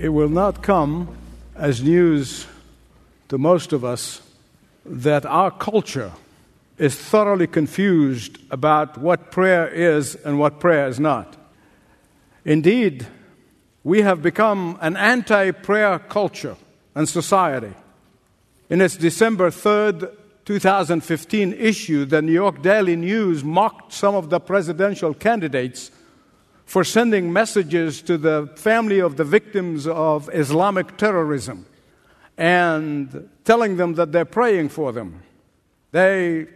It will not come as news to most of us that our culture is thoroughly confused about what prayer is and what prayer is not. Indeed, we have become an anti prayer culture and society. In its December 3rd, 2015 issue, the New York Daily News mocked some of the presidential candidates for sending messages to the family of the victims of Islamic terrorism and telling them that they're praying for them. They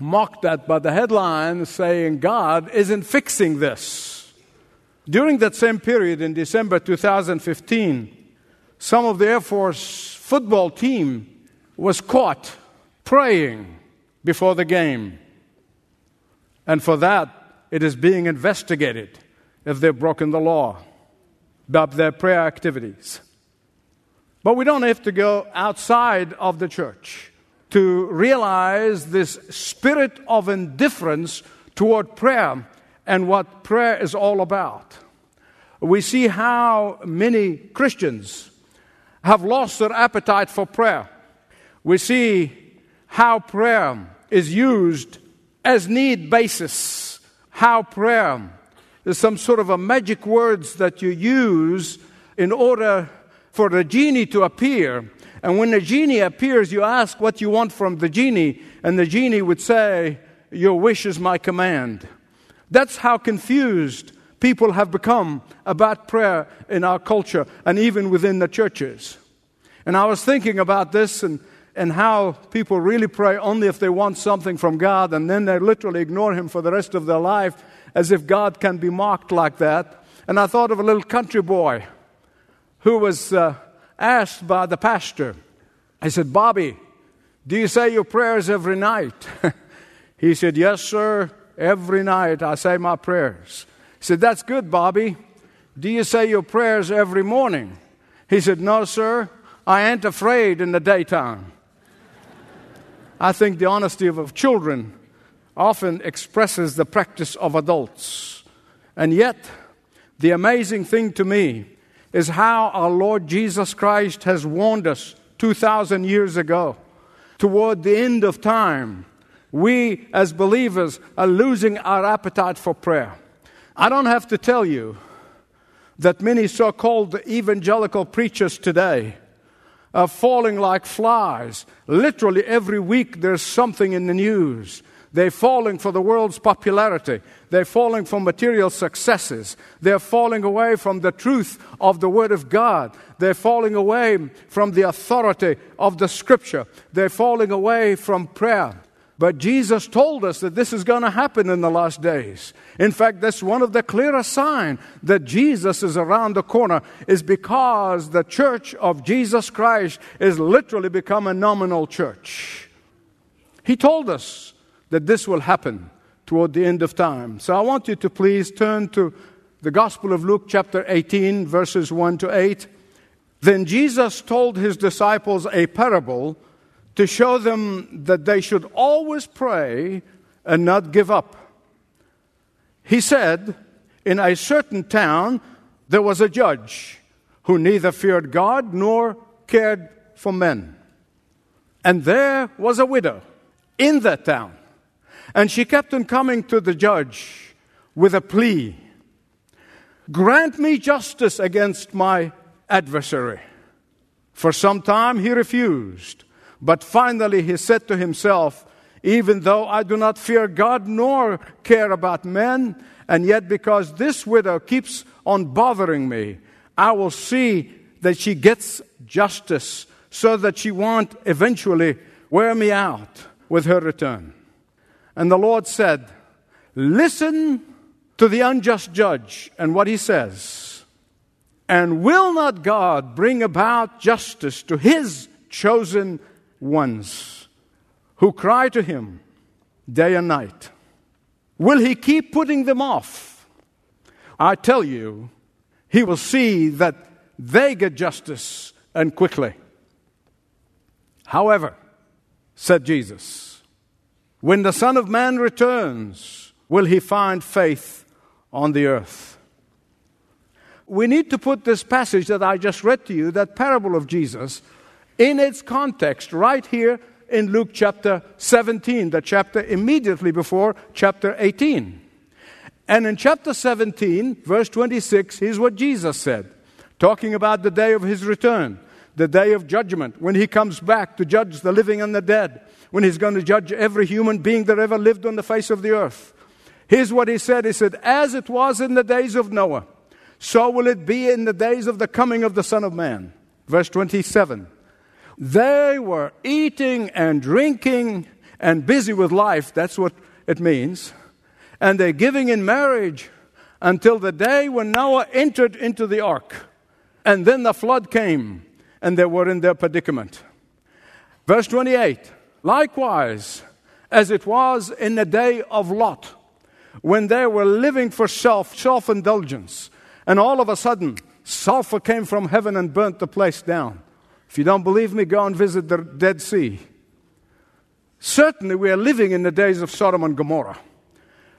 mocked that by the headline saying, God isn't fixing this. During that same period in December 2015, some of the Air Force football team was caught praying before the game. And for that, it is being investigated if they've broken the law about their prayer activities. But we don't have to go outside of the church to realize this spirit of indifference toward prayer and what prayer is all about. We see how many Christians have lost their appetite for prayer. We see how prayer is used as need basis, how prayer there's some sort of a magic words that you use in order for the genie to appear. And when the genie appears, you ask what you want from the genie, and the genie would say, Your wish is my command. That's how confused people have become about prayer in our culture and even within the churches. And I was thinking about this and, and how people really pray only if they want something from God, and then they literally ignore Him for the rest of their life as if God can be mocked like that. And I thought of a little country boy who was uh, asked by the pastor, I said, Bobby, do you say your prayers every night? he said, Yes, sir, every night I say my prayers. He said, That's good, Bobby. Do you say your prayers every morning? He said, No, sir, I ain't afraid in the daytime. I think the honesty of children often expresses the practice of adults. And yet, the amazing thing to me is how our Lord Jesus Christ has warned us 2,000 years ago. Toward the end of time, we as believers are losing our appetite for prayer. I don't have to tell you that many so called evangelical preachers today are falling like flies. Literally every week there's something in the news they're falling for the world's popularity. They're falling for material successes. They're falling away from the truth of the Word of God. They're falling away from the authority of the Scripture. They're falling away from prayer. But Jesus told us that this is going to happen in the last days. In fact, that's one of the clearest signs that Jesus is around the corner is because the church of Jesus Christ is literally become a nominal church. He told us that this will happen toward the end of time. So I want you to please turn to the Gospel of Luke, chapter 18, verses 1 to 8. Then Jesus told his disciples a parable to show them that they should always pray and not give up. He said, In a certain town there was a judge who neither feared God nor cared for men. And there was a widow in that town and she kept on coming to the judge with a plea Grant me justice against my adversary. For some time he refused, but finally he said to himself, Even though I do not fear God nor care about men, and yet because this widow keeps on bothering me, I will see that she gets justice so that she won't eventually wear me out with her return. And the Lord said, Listen to the unjust judge and what he says. And will not God bring about justice to his chosen ones who cry to him day and night? Will he keep putting them off? I tell you, he will see that they get justice and quickly. However, said Jesus, when the Son of Man returns, will he find faith on the earth? We need to put this passage that I just read to you, that parable of Jesus, in its context right here in Luke chapter 17, the chapter immediately before chapter 18. And in chapter 17, verse 26, here's what Jesus said, talking about the day of his return the day of judgment, when he comes back to judge the living and the dead, when he's going to judge every human being that ever lived on the face of the earth. Here's what he said He said, As it was in the days of Noah, so will it be in the days of the coming of the Son of Man. Verse 27. They were eating and drinking and busy with life. That's what it means. And they're giving in marriage until the day when Noah entered into the ark. And then the flood came and they were in their predicament. Verse 28 Likewise, as it was in the day of Lot, when they were living for self, self indulgence, and all of a sudden, sulfur came from heaven and burnt the place down. If you don't believe me, go and visit the Dead Sea. Certainly, we are living in the days of Sodom and Gomorrah.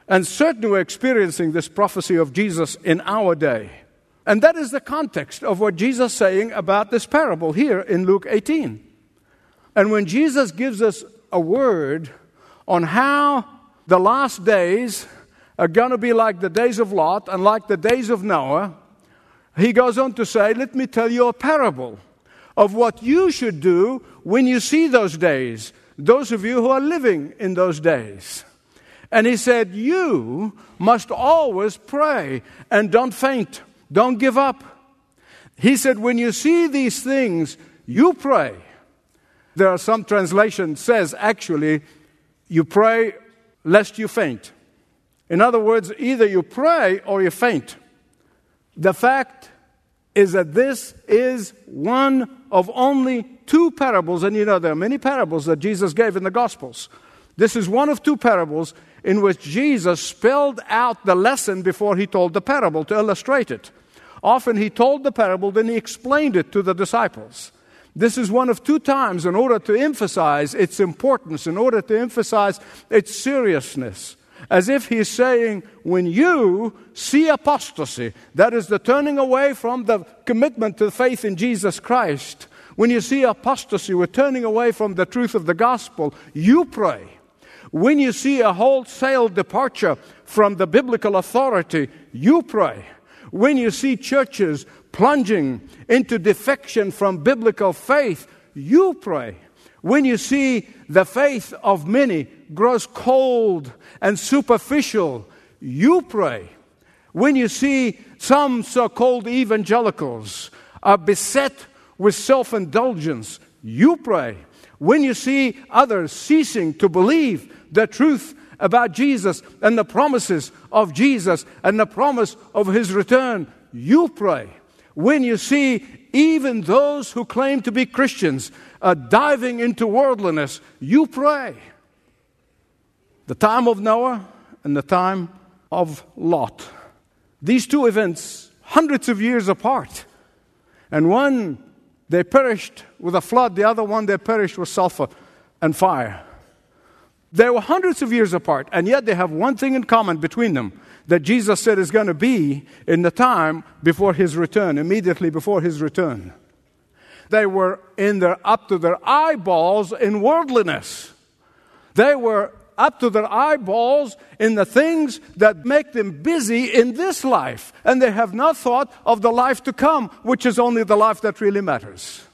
And certainly, we're experiencing this prophecy of Jesus in our day. And that is the context of what Jesus is saying about this parable here in Luke 18. And when Jesus gives us a word on how the last days are going to be like the days of Lot and like the days of Noah, he goes on to say, Let me tell you a parable of what you should do when you see those days, those of you who are living in those days. And he said, You must always pray and don't faint. Don't give up. He said, when you see these things, you pray. There are some translation says actually, you pray lest you faint. In other words, either you pray or you faint. The fact is that this is one of only two parables, and you know there are many parables that Jesus gave in the Gospels. This is one of two parables in which Jesus spelled out the lesson before he told the parable to illustrate it. Often he told the parable, then he explained it to the disciples. This is one of two times in order to emphasize its importance, in order to emphasize its seriousness. As if he's saying, when you see apostasy, that is the turning away from the commitment to faith in Jesus Christ, when you see apostasy, we're turning away from the truth of the gospel, you pray. When you see a wholesale departure from the biblical authority, you pray. When you see churches plunging into defection from biblical faith, you pray. When you see the faith of many grows cold and superficial, you pray. When you see some so called evangelicals are beset with self indulgence, you pray. When you see others ceasing to believe the truth about Jesus and the promises of Jesus and the promise of his return, you pray. When you see even those who claim to be Christians uh, diving into worldliness, you pray. The time of Noah and the time of Lot. These two events, hundreds of years apart. And one, they perished with a flood, the other one, they perished with sulfur and fire. They were hundreds of years apart, and yet they have one thing in common between them that Jesus said is going to be in the time before his return, immediately before his return. They were in their up to their eyeballs in worldliness. They were up to their eyeballs in the things that make them busy in this life, and they have not thought of the life to come, which is only the life that really matters.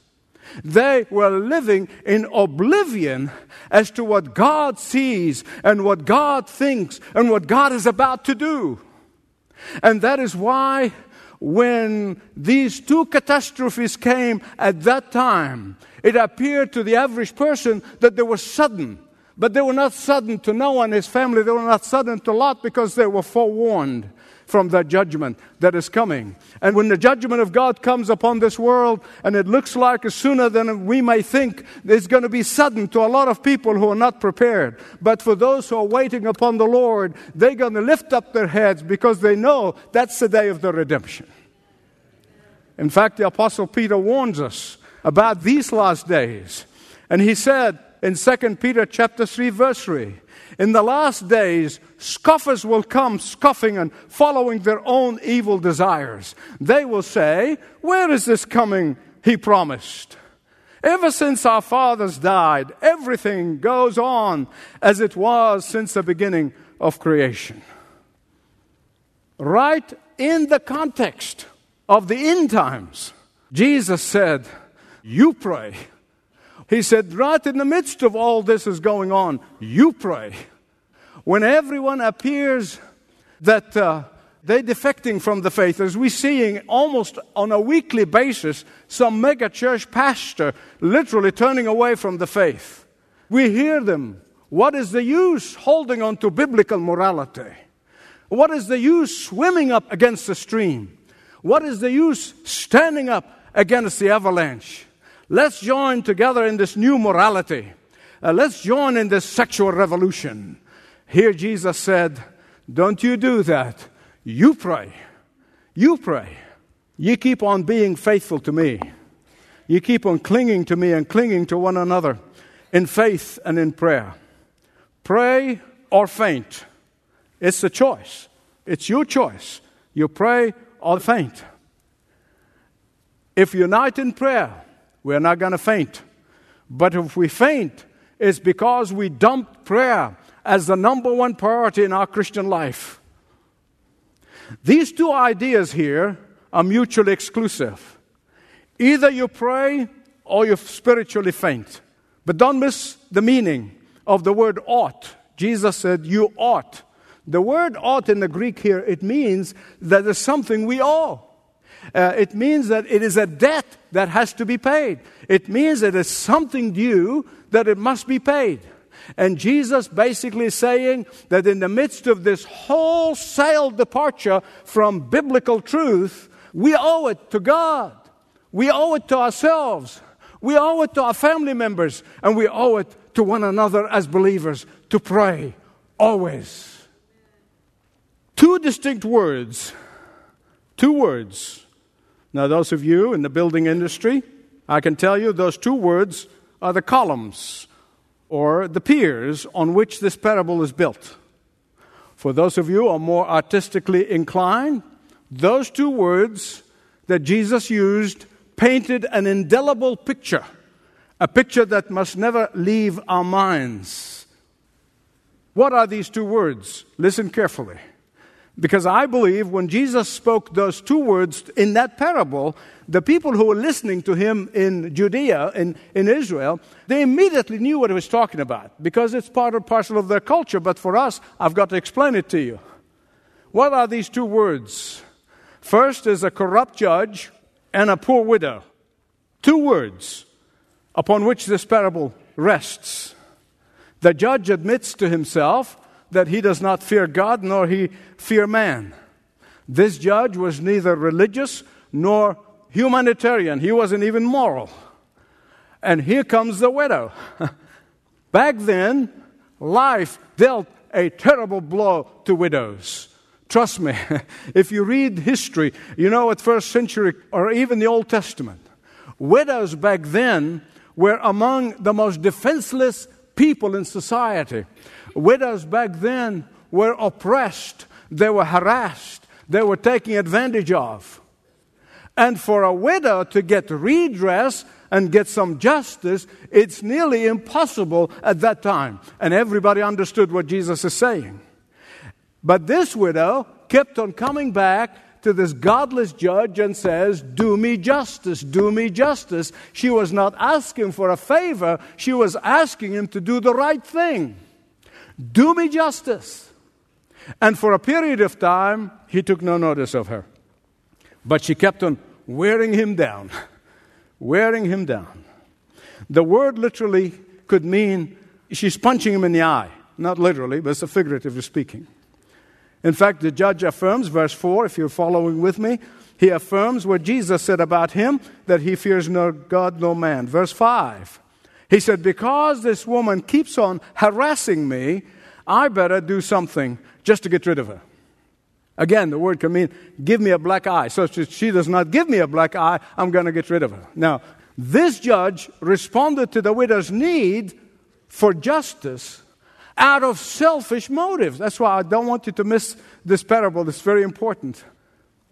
They were living in oblivion as to what God sees and what God thinks and what God is about to do. And that is why when these two catastrophes came at that time, it appeared to the average person that they were sudden, But they were not sudden to Noah and his family. They were not sudden to Lot because they were forewarned from the judgment that is coming. And when the judgment of God comes upon this world, and it looks like sooner than we may think, it's going to be sudden to a lot of people who are not prepared. But for those who are waiting upon the Lord, they're going to lift up their heads because they know that's the day of the redemption. In fact, the Apostle Peter warns us about these last days. And he said in 2 Peter chapter 3, verse 3, in the last days, scoffers will come scoffing and following their own evil desires. They will say, Where is this coming he promised? Ever since our fathers died, everything goes on as it was since the beginning of creation. Right in the context of the end times, Jesus said, You pray he said, right in the midst of all this is going on, you pray. When everyone appears that uh, they're defecting from the faith, as we're seeing almost on a weekly basis, some mega church pastor literally turning away from the faith. We hear them. What is the use holding on to biblical morality? What is the use swimming up against the stream? What is the use standing up against the avalanche? Let's join together in this new morality. Uh, let's join in this sexual revolution. Here Jesus said, Don't you do that. You pray. You pray. You keep on being faithful to me. You keep on clinging to me and clinging to one another in faith and in prayer. Pray or faint. It's a choice. It's your choice. You pray or faint. If you unite in prayer, we're not going to faint. But if we faint, it's because we dumped prayer as the number one priority in our Christian life. These two ideas here are mutually exclusive. Either you pray or you spiritually faint. But don't miss the meaning of the word ought. Jesus said, You ought. The word ought in the Greek here, it means that there's something we owe. Uh, it means that it is a debt that has to be paid. It means that it's something due that it must be paid. And Jesus basically is saying that in the midst of this wholesale departure from biblical truth, we owe it to God. We owe it to ourselves. We owe it to our family members. And we owe it to one another as believers to pray always. Two distinct words. Two words now, those of you in the building industry, I can tell you those two words are the columns or the piers on which this parable is built. For those of you who are more artistically inclined, those two words that Jesus used painted an indelible picture, a picture that must never leave our minds. What are these two words? Listen carefully. Because I believe when Jesus spoke those two words in that parable, the people who were listening to him in Judea, in, in Israel, they immediately knew what he was talking about because it's part and parcel of their culture. But for us, I've got to explain it to you. What are these two words? First is a corrupt judge and a poor widow. Two words upon which this parable rests. The judge admits to himself that he does not fear God nor he fear man. This judge was neither religious nor humanitarian. He wasn't even moral. And here comes the widow. Back then, life dealt a terrible blow to widows. Trust me, if you read history, you know, at first century or even the Old Testament, widows back then were among the most defenseless people in society. Widows back then were oppressed, they were harassed, they were taken advantage of. And for a widow to get redress and get some justice, it's nearly impossible at that time. And everybody understood what Jesus is saying. But this widow kept on coming back to this godless judge and says, Do me justice, do me justice. She was not asking for a favor, she was asking him to do the right thing. Do me justice. And for a period of time, he took no notice of her. But she kept on wearing him down, wearing him down. The word literally could mean she's punching him in the eye. Not literally, but it's figuratively speaking. In fact, the judge affirms, verse 4, if you're following with me, he affirms what Jesus said about him that he fears no God, no man. Verse 5, he said, Because this woman keeps on harassing me, I better do something just to get rid of her. Again, the word can mean give me a black eye. So if she does not give me a black eye, I'm going to get rid of her. Now, this judge responded to the widow's need for justice out of selfish motives. That's why I don't want you to miss this parable. It's very important.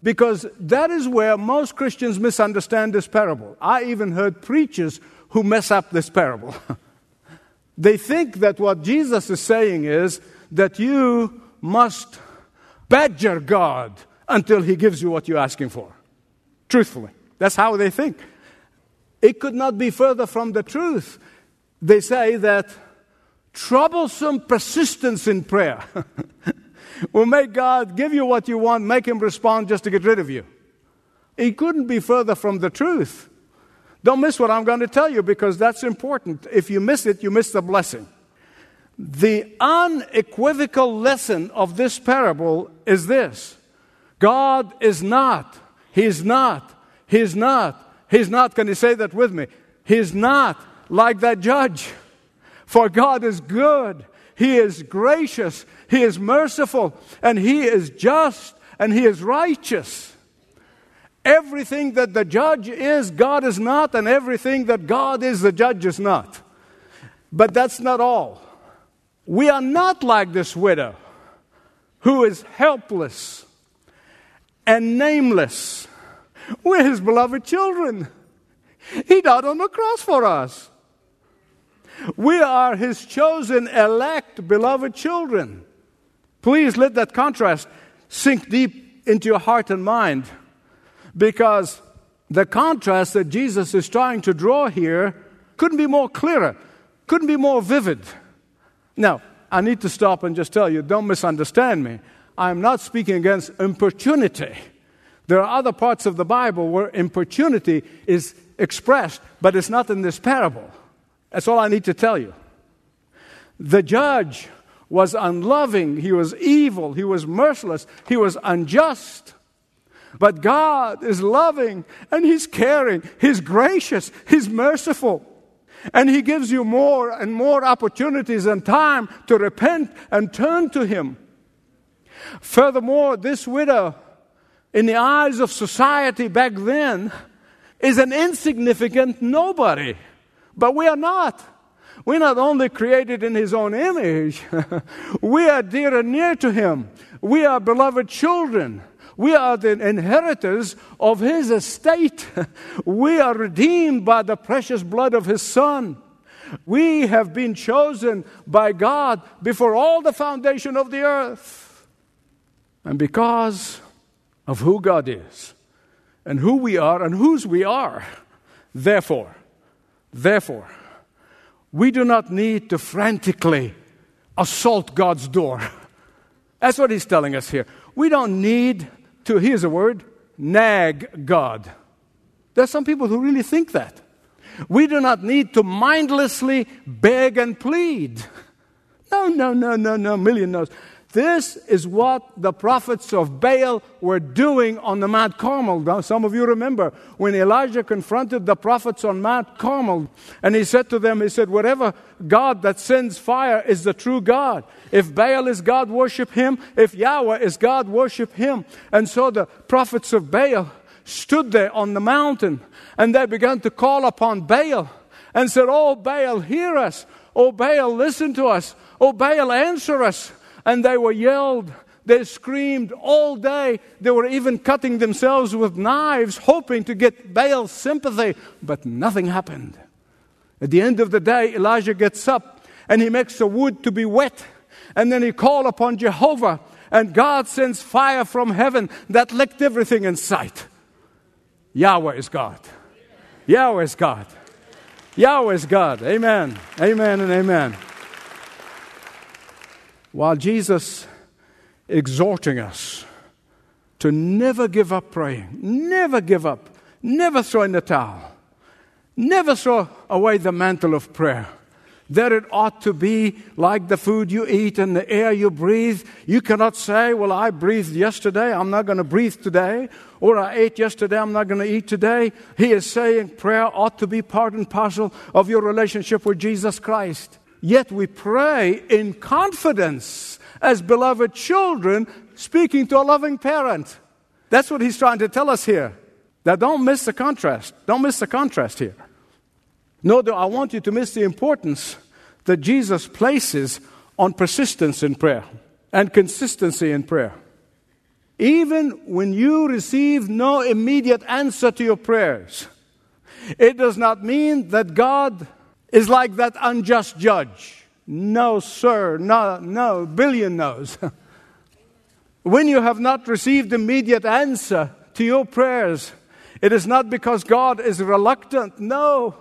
Because that is where most Christians misunderstand this parable. I even heard preachers who mess up this parable. they think that what Jesus is saying is that you must badger God until He gives you what you're asking for. Truthfully. That's how they think. It could not be further from the truth. They say that troublesome persistence in prayer will make God give you what you want, make Him respond just to get rid of you. It couldn't be further from the truth. Don't miss what I'm going to tell you because that's important. If you miss it, you miss the blessing. The unequivocal lesson of this parable is this God is not, He's not, He's not, He's not. Can you say that with me? He's not like that judge. For God is good, He is gracious, He is merciful, and He is just, and He is righteous. Everything that the judge is, God is not, and everything that God is, the judge is not. But that's not all. We are not like this widow who is helpless and nameless. We're his beloved children. He died on the cross for us. We are his chosen, elect, beloved children. Please let that contrast sink deep into your heart and mind because the contrast that Jesus is trying to draw here couldn't be more clearer, couldn't be more vivid. Now, I need to stop and just tell you don't misunderstand me. I'm not speaking against importunity. There are other parts of the Bible where importunity is expressed, but it's not in this parable. That's all I need to tell you. The judge was unloving, he was evil, he was merciless, he was unjust. But God is loving and He's caring, He's gracious, He's merciful. And He gives you more and more opportunities and time to repent and turn to Him. Furthermore, this widow, in the eyes of society back then, is an insignificant nobody. But we are not. We're not only created in His own image, we are dear and near to Him. We are beloved children. We are the inheritors of his estate. We are redeemed by the precious blood of his son. We have been chosen by God before all the foundation of the earth. And because of who God is, and who we are, and whose we are, therefore, therefore, we do not need to frantically assault God's door. That's what he's telling us here. We don't need to, here's a word, nag God. There's some people who really think that. We do not need to mindlessly beg and plead. No, no, no, no, no, million no's. This is what the prophets of Baal were doing on the Mount Carmel. Now, some of you remember when Elijah confronted the prophets on Mount Carmel, and he said to them, He said, Whatever God that sends fire is the true God. If Baal is God, worship him. If Yahweh is God, worship him. And so the prophets of Baal stood there on the mountain, and they began to call upon Baal and said, Oh, Baal, hear us. Oh, Baal, listen to us. Oh, Baal, answer us and they were yelled, they screamed all day. They were even cutting themselves with knives, hoping to get Baal's sympathy, but nothing happened. At the end of the day, Elijah gets up and he makes the wood to be wet, and then he calls upon Jehovah, and God sends fire from heaven that licked everything in sight. Yahweh is God. Yahweh is God. Yahweh is God. Amen. Amen and amen. While Jesus exhorting us to never give up praying, never give up, never throw in the towel, never throw away the mantle of prayer. that it ought to be like the food you eat and the air you breathe. You cannot say, Well, I breathed yesterday, I'm not going to breathe today, or I ate yesterday, I'm not going to eat today. He is saying prayer ought to be part and parcel of your relationship with Jesus Christ. Yet we pray in confidence as beloved children speaking to a loving parent. That's what he's trying to tell us here. Now, don't miss the contrast. Don't miss the contrast here. No, do I want you to miss the importance that Jesus places on persistence in prayer and consistency in prayer. Even when you receive no immediate answer to your prayers, it does not mean that God is like that unjust judge. No, sir, no, no, billion no's. when you have not received immediate answer to your prayers, it is not because God is reluctant. No,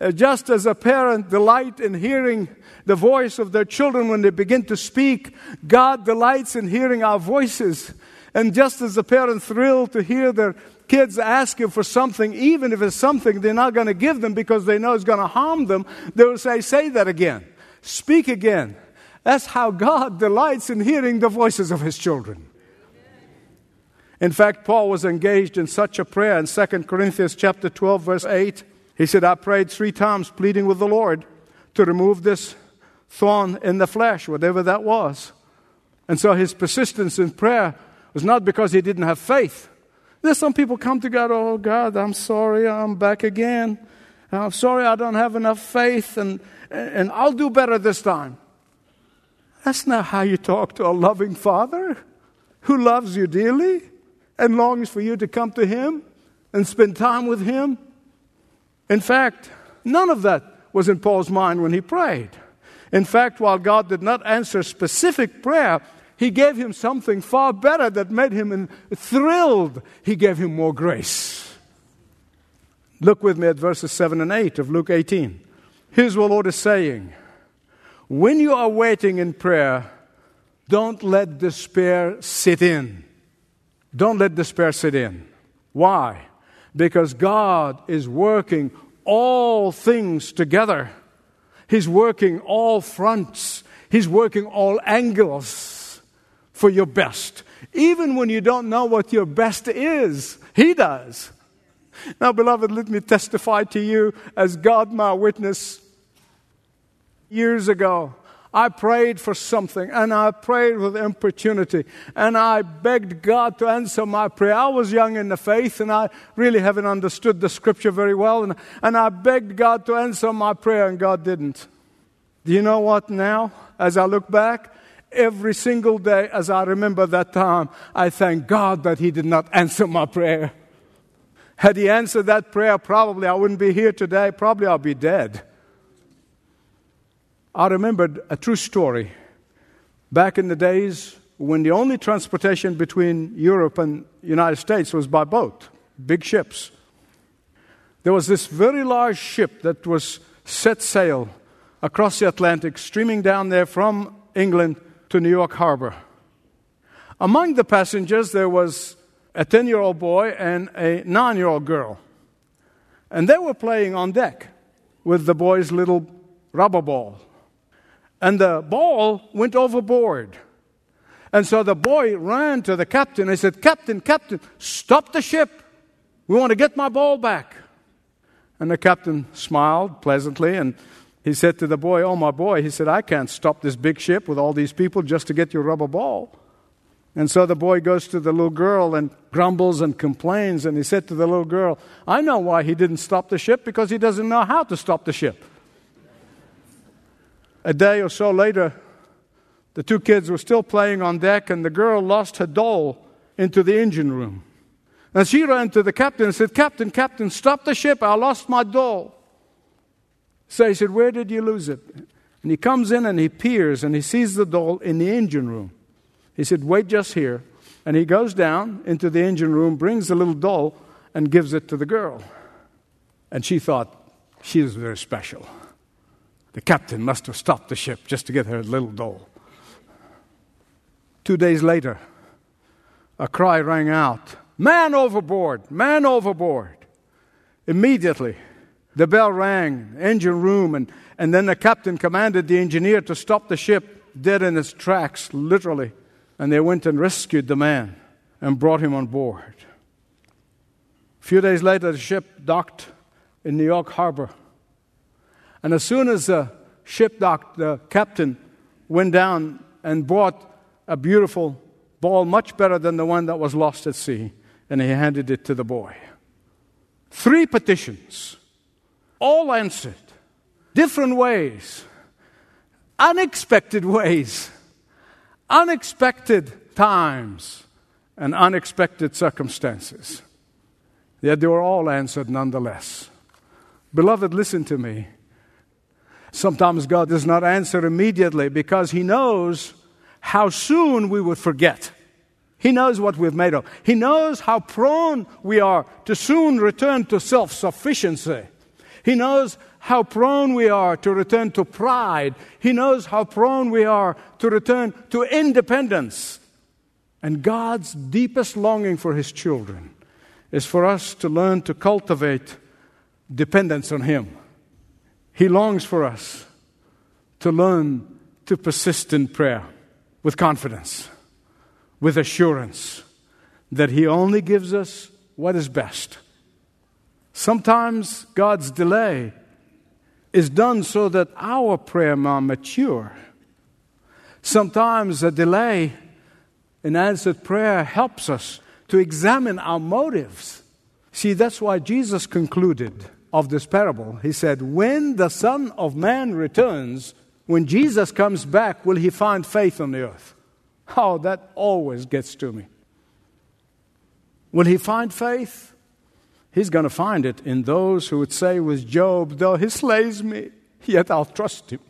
uh, just as a parent delight in hearing the voice of their children when they begin to speak, God delights in hearing our voices. And just as a parent thrilled to hear their kids ask you for something, even if it's something they're not going to give them because they know it's going to harm them, they will say, Say that again. Speak again. That's how God delights in hearing the voices of his children. In fact, Paul was engaged in such a prayer in 2 Corinthians chapter 12 verse 8. He said, I prayed three times, pleading with the Lord to remove this thorn in the flesh, whatever that was. And so his persistence in prayer was not because he didn't have faith. There's some people come to God, oh God, I'm sorry, I'm back again. I'm sorry I don't have enough faith, and, and I'll do better this time. That's not how you talk to a loving Father who loves you dearly and longs for you to come to Him and spend time with Him. In fact, none of that was in Paul's mind when he prayed. In fact, while God did not answer specific prayer, he gave him something far better that made him thrilled. He gave him more grace. Look with me at verses 7 and 8 of Luke 18. Here's what the Lord is saying When you are waiting in prayer, don't let despair sit in. Don't let despair sit in. Why? because God is working all things together. He's working all fronts, He's working all angles for your best. Even when you don't know what your best is, He does. Now, beloved, let me testify to you as God, my witness. Years ago, I prayed for something and I prayed with importunity and I begged God to answer my prayer. I was young in the faith and I really haven't understood the scripture very well. And, and I begged God to answer my prayer and God didn't. Do you know what now? As I look back, every single day as I remember that time, I thank God that He did not answer my prayer. Had He answered that prayer, probably I wouldn't be here today. Probably I'll be dead. I remembered a true story. Back in the days when the only transportation between Europe and United States was by boat, big ships. There was this very large ship that was set sail across the Atlantic, streaming down there from England to New York Harbor. Among the passengers, there was a 10 year old boy and a 9 year old girl. And they were playing on deck with the boy's little rubber ball and the ball went overboard. And so the boy ran to the captain and said, Captain, Captain, stop the ship. We want to get my ball back. And the captain smiled pleasantly and he said to the boy, Oh, my boy, he said, I can't stop this big ship with all these people just to get your rubber ball. And so the boy goes to the little girl and grumbles and complains. And he said to the little girl, I know why he didn't stop the ship because he doesn't know how to stop the ship. A day or so later, the two kids were still playing on deck, and the girl lost her doll into the engine room. And she ran to the captain and said, Captain, Captain, stop the ship. I lost my doll. So he said, Where did you lose it? And he comes in and he peers and he sees the doll in the engine room. He said, Wait just here. And he goes down into the engine room, brings the little doll, and gives it to the girl. And she thought, she was very special. The captain must have stopped the ship just to get her little doll. Two days later, a cry rang out Man overboard! Man overboard! Immediately, The bell rang, engine room, and, and then the captain commanded the engineer to stop the ship dead in its tracks, literally. And they went and rescued the man and brought him on board. A few days later, the ship docked in New York Harbor. And as soon as the ship docked, the captain went down and brought a beautiful ball, much better than the one that was lost at sea, and he handed it to the boy. Three petitions, all answered, different ways, unexpected ways, unexpected times, and unexpected circumstances. Yet they were all answered nonetheless. Beloved, listen to me. Sometimes God does not answer immediately because He knows how soon we would forget. He knows what we've made of. He knows how prone we are to soon return to self sufficiency. He knows how prone we are to return to pride. He knows how prone we are to return to independence. And God's deepest longing for His children is for us to learn to cultivate dependence on Him. He longs for us to learn to persist in prayer with confidence, with assurance that He only gives us what is best. Sometimes God's delay is done so that our prayer may mature. Sometimes a delay in answered prayer helps us to examine our motives. See, that's why Jesus concluded of this parable. He said, When the Son of Man returns, when Jesus comes back, will he find faith on the earth? Oh, that always gets to me. Will he find faith? He's going to find it in those who would say with Job, Though he slays me, yet I'll trust him.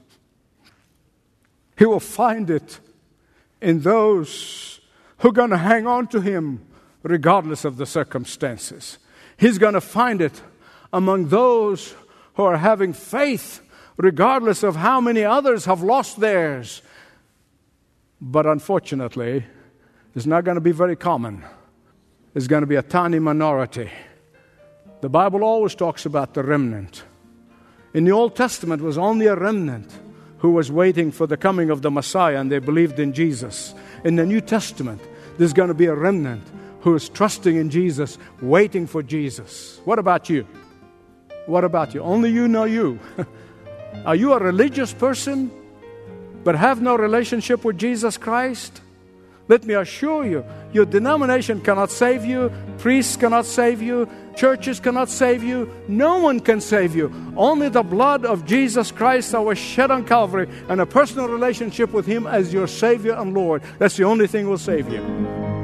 He will find it in those who are going to hang on to him regardless of the circumstances. He's going to find it among those who are having faith regardless of how many others have lost theirs. But unfortunately, it's not going to be very common. It's going to be a tiny minority the Bible always talks about the remnant. In the Old Testament was only a remnant who was waiting for the coming of the Messiah and they believed in Jesus. In the New Testament, there's going to be a remnant who is trusting in Jesus, waiting for Jesus. What about you? What about you? Only you know you. Are you a religious person but have no relationship with Jesus Christ? Let me assure you, your denomination cannot save you, priests cannot save you, churches cannot save you, no one can save you. Only the blood of Jesus Christ that was shed on Calvary and a personal relationship with Him as your Savior and Lord. That's the only thing will save you.